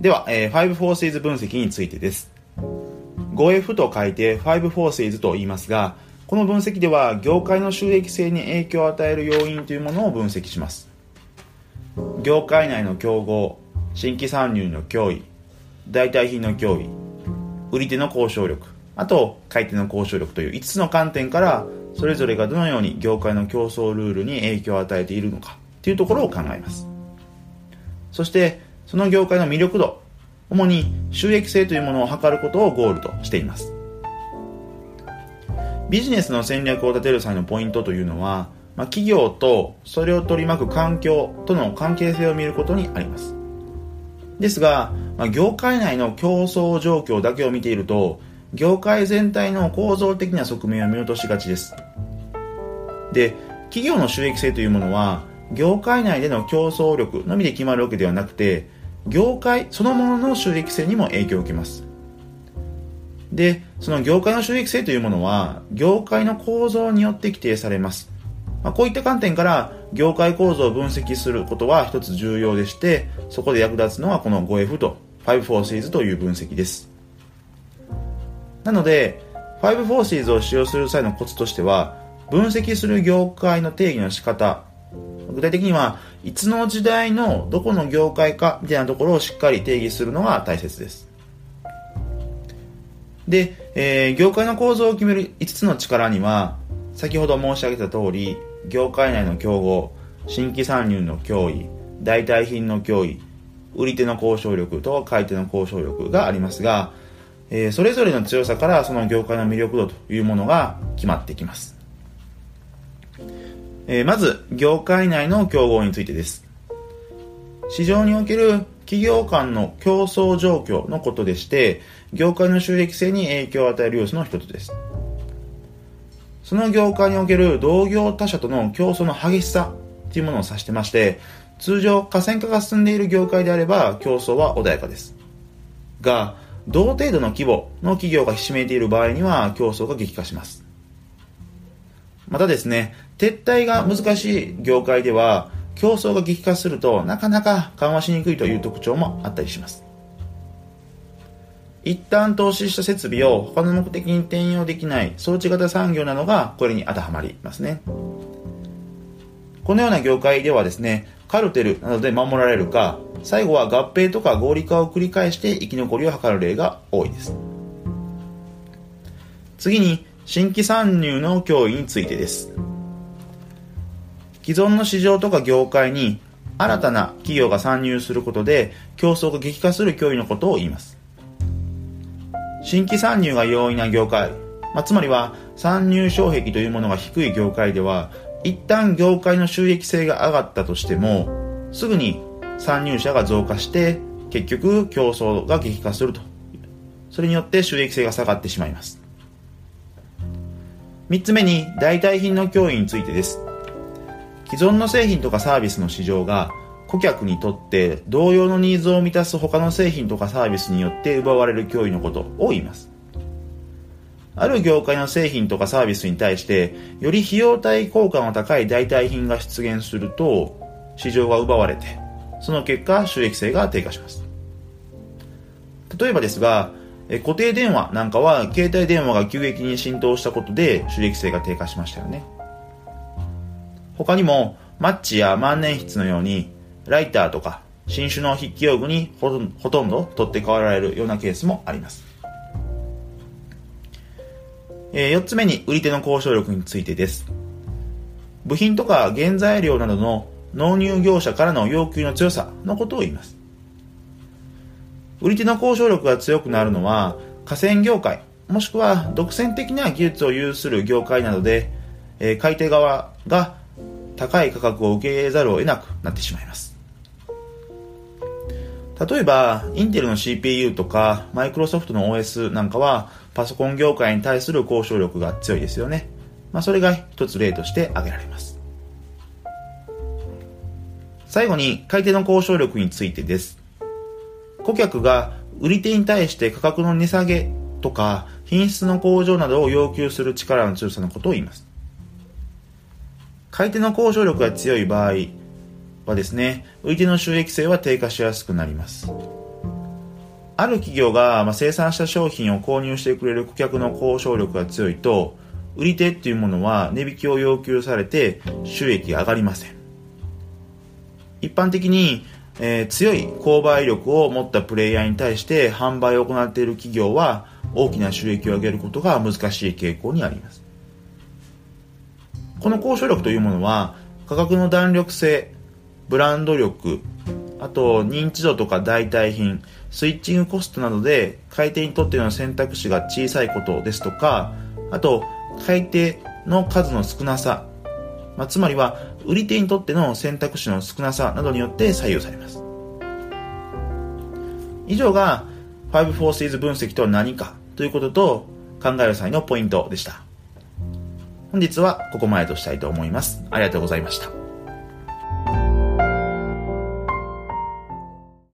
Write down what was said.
では、えー、5 forces 分析についてです。5F と書いて5 forces と言いますが、この分析では業界の収益性に影響を与える要因というものを分析します。業界内の競合、新規参入の脅威、代替品の脅威、売り手の交渉力、あと買い手の交渉力という5つの観点からそれぞれがどのように業界の競争ルールに影響を与えているのかというところを考えます。そしてその業界の魅力度、主に収益性というものを測ることをゴールとしています。ビジネスの戦略を立てる際のポイントというのは、まあ、企業とそれを取り巻く環境との関係性を見ることにあります。ですが、まあ、業界内の競争状況だけを見ていると、業界全体の構造的な側面を見落としがちです。で、企業の収益性というものは、業界内での競争力のみで決まるわけではなくて、業界そのものの収益性にも影響を受けます。で、その業界の収益性というものは、業界の構造によって規定されます。まあ、こういった観点から、業界構造を分析することは一つ重要でして、そこで役立つのはこの 5F と5 forces という分析です。なので、5 forces を使用する際のコツとしては、分析する業界の定義の仕方、具体的には、いつの時代のどこの業界かみたいなところをしっかり定義するのが大切です。で、えー、業界の構造を決める5つの力には、先ほど申し上げた通り、業界内の競合、新規参入の脅威、代替品の脅威、売り手の交渉力と買い手の交渉力がありますが、えー、それぞれの強さからその業界の魅力度というものが決まってきます。えー、まず、業界内の競合についてです。市場における企業間の競争状況のことでして、業界の収益性に影響を与える要素の一つです。その業界における同業他社との競争の激しさというものを指してまして、通常河川化が進んでいる業界であれば競争は穏やかです。が、同程度の規模の企業がひしめいている場合には競争が激化します。またですね、撤退が難しい業界では競争が激化するとなかなか緩和しにくいという特徴もあったりします。一旦投資した設備を他の目的に転用できない装置型産業などがこれに当てはまりますね。このような業界ではですね、カルテルなどで守られるか、最後は合併とか合理化を繰り返して生き残りを図る例が多いです。次に、新規参入の脅威についてです。既存の市場とか業界に新たな企業が参入することで競争が激化する脅威のことを言います。新規参入が容易な業界、まあ、つまりは参入障壁というものが低い業界では一旦業界の収益性が上がったとしてもすぐに参入者が増加して結局競争が激化するとそれによって収益性が下がってしまいます3つ目に代替品の脅威についてです既存の製品とかサービスの市場が顧客にとって同様のニーズを満たす他の製品とかサービスによって奪われる脅威のことを言いますある業界の製品とかサービスに対して、より費用対効果の高い代替品が出現すると、市場が奪われて、その結果、収益性が低下します。例えばですが、固定電話なんかは携帯電話が急激に浸透したことで収益性が低下しましたよね。他にも、マッチや万年筆のように、ライターとか新種の筆記用具にほとんど取って代わられるようなケースもあります。えー、4つ目に売り手の交渉力についてです。部品とか原材料などの納入業者からの要求の強さのことを言います。売り手の交渉力が強くなるのは、河川業界、もしくは独占的な技術を有する業界などで、えー、買い手側が高い価格を受け入れざるを得なくなってしまいます。例えば、インテルの CPU とか、マイクロソフトの OS なんかは、パソコン業界に対する交渉力が強いですよね。まあ、それが一つ例として挙げられます。最後に、買い手の交渉力についてです。顧客が売り手に対して価格の値下げとか、品質の向上などを要求する力の強さのことを言います。買い手の交渉力が強い場合はですね、売り手の収益性は低下しやすくなります。ある企業が生産した商品を購入してくれる顧客の交渉力が強いと売り手っていうものは値引きを要求されて収益が上がりません一般的に、えー、強い購買力を持ったプレイヤーに対して販売を行っている企業は大きな収益を上げることが難しい傾向にあります。この交渉力というものは価格の弾力性ブランド力あと認知度とか代替品スイッチングコストなどで買い手にとっての選択肢が小さいことですとかあと買い手の数の少なさ、まあ、つまりは売り手にとっての選択肢の少なさなどによって左右されます。以上が5 forces 分析とは何かということと考える際のポイントでした。本日はここまでとしたいと思います。ありがとうございました。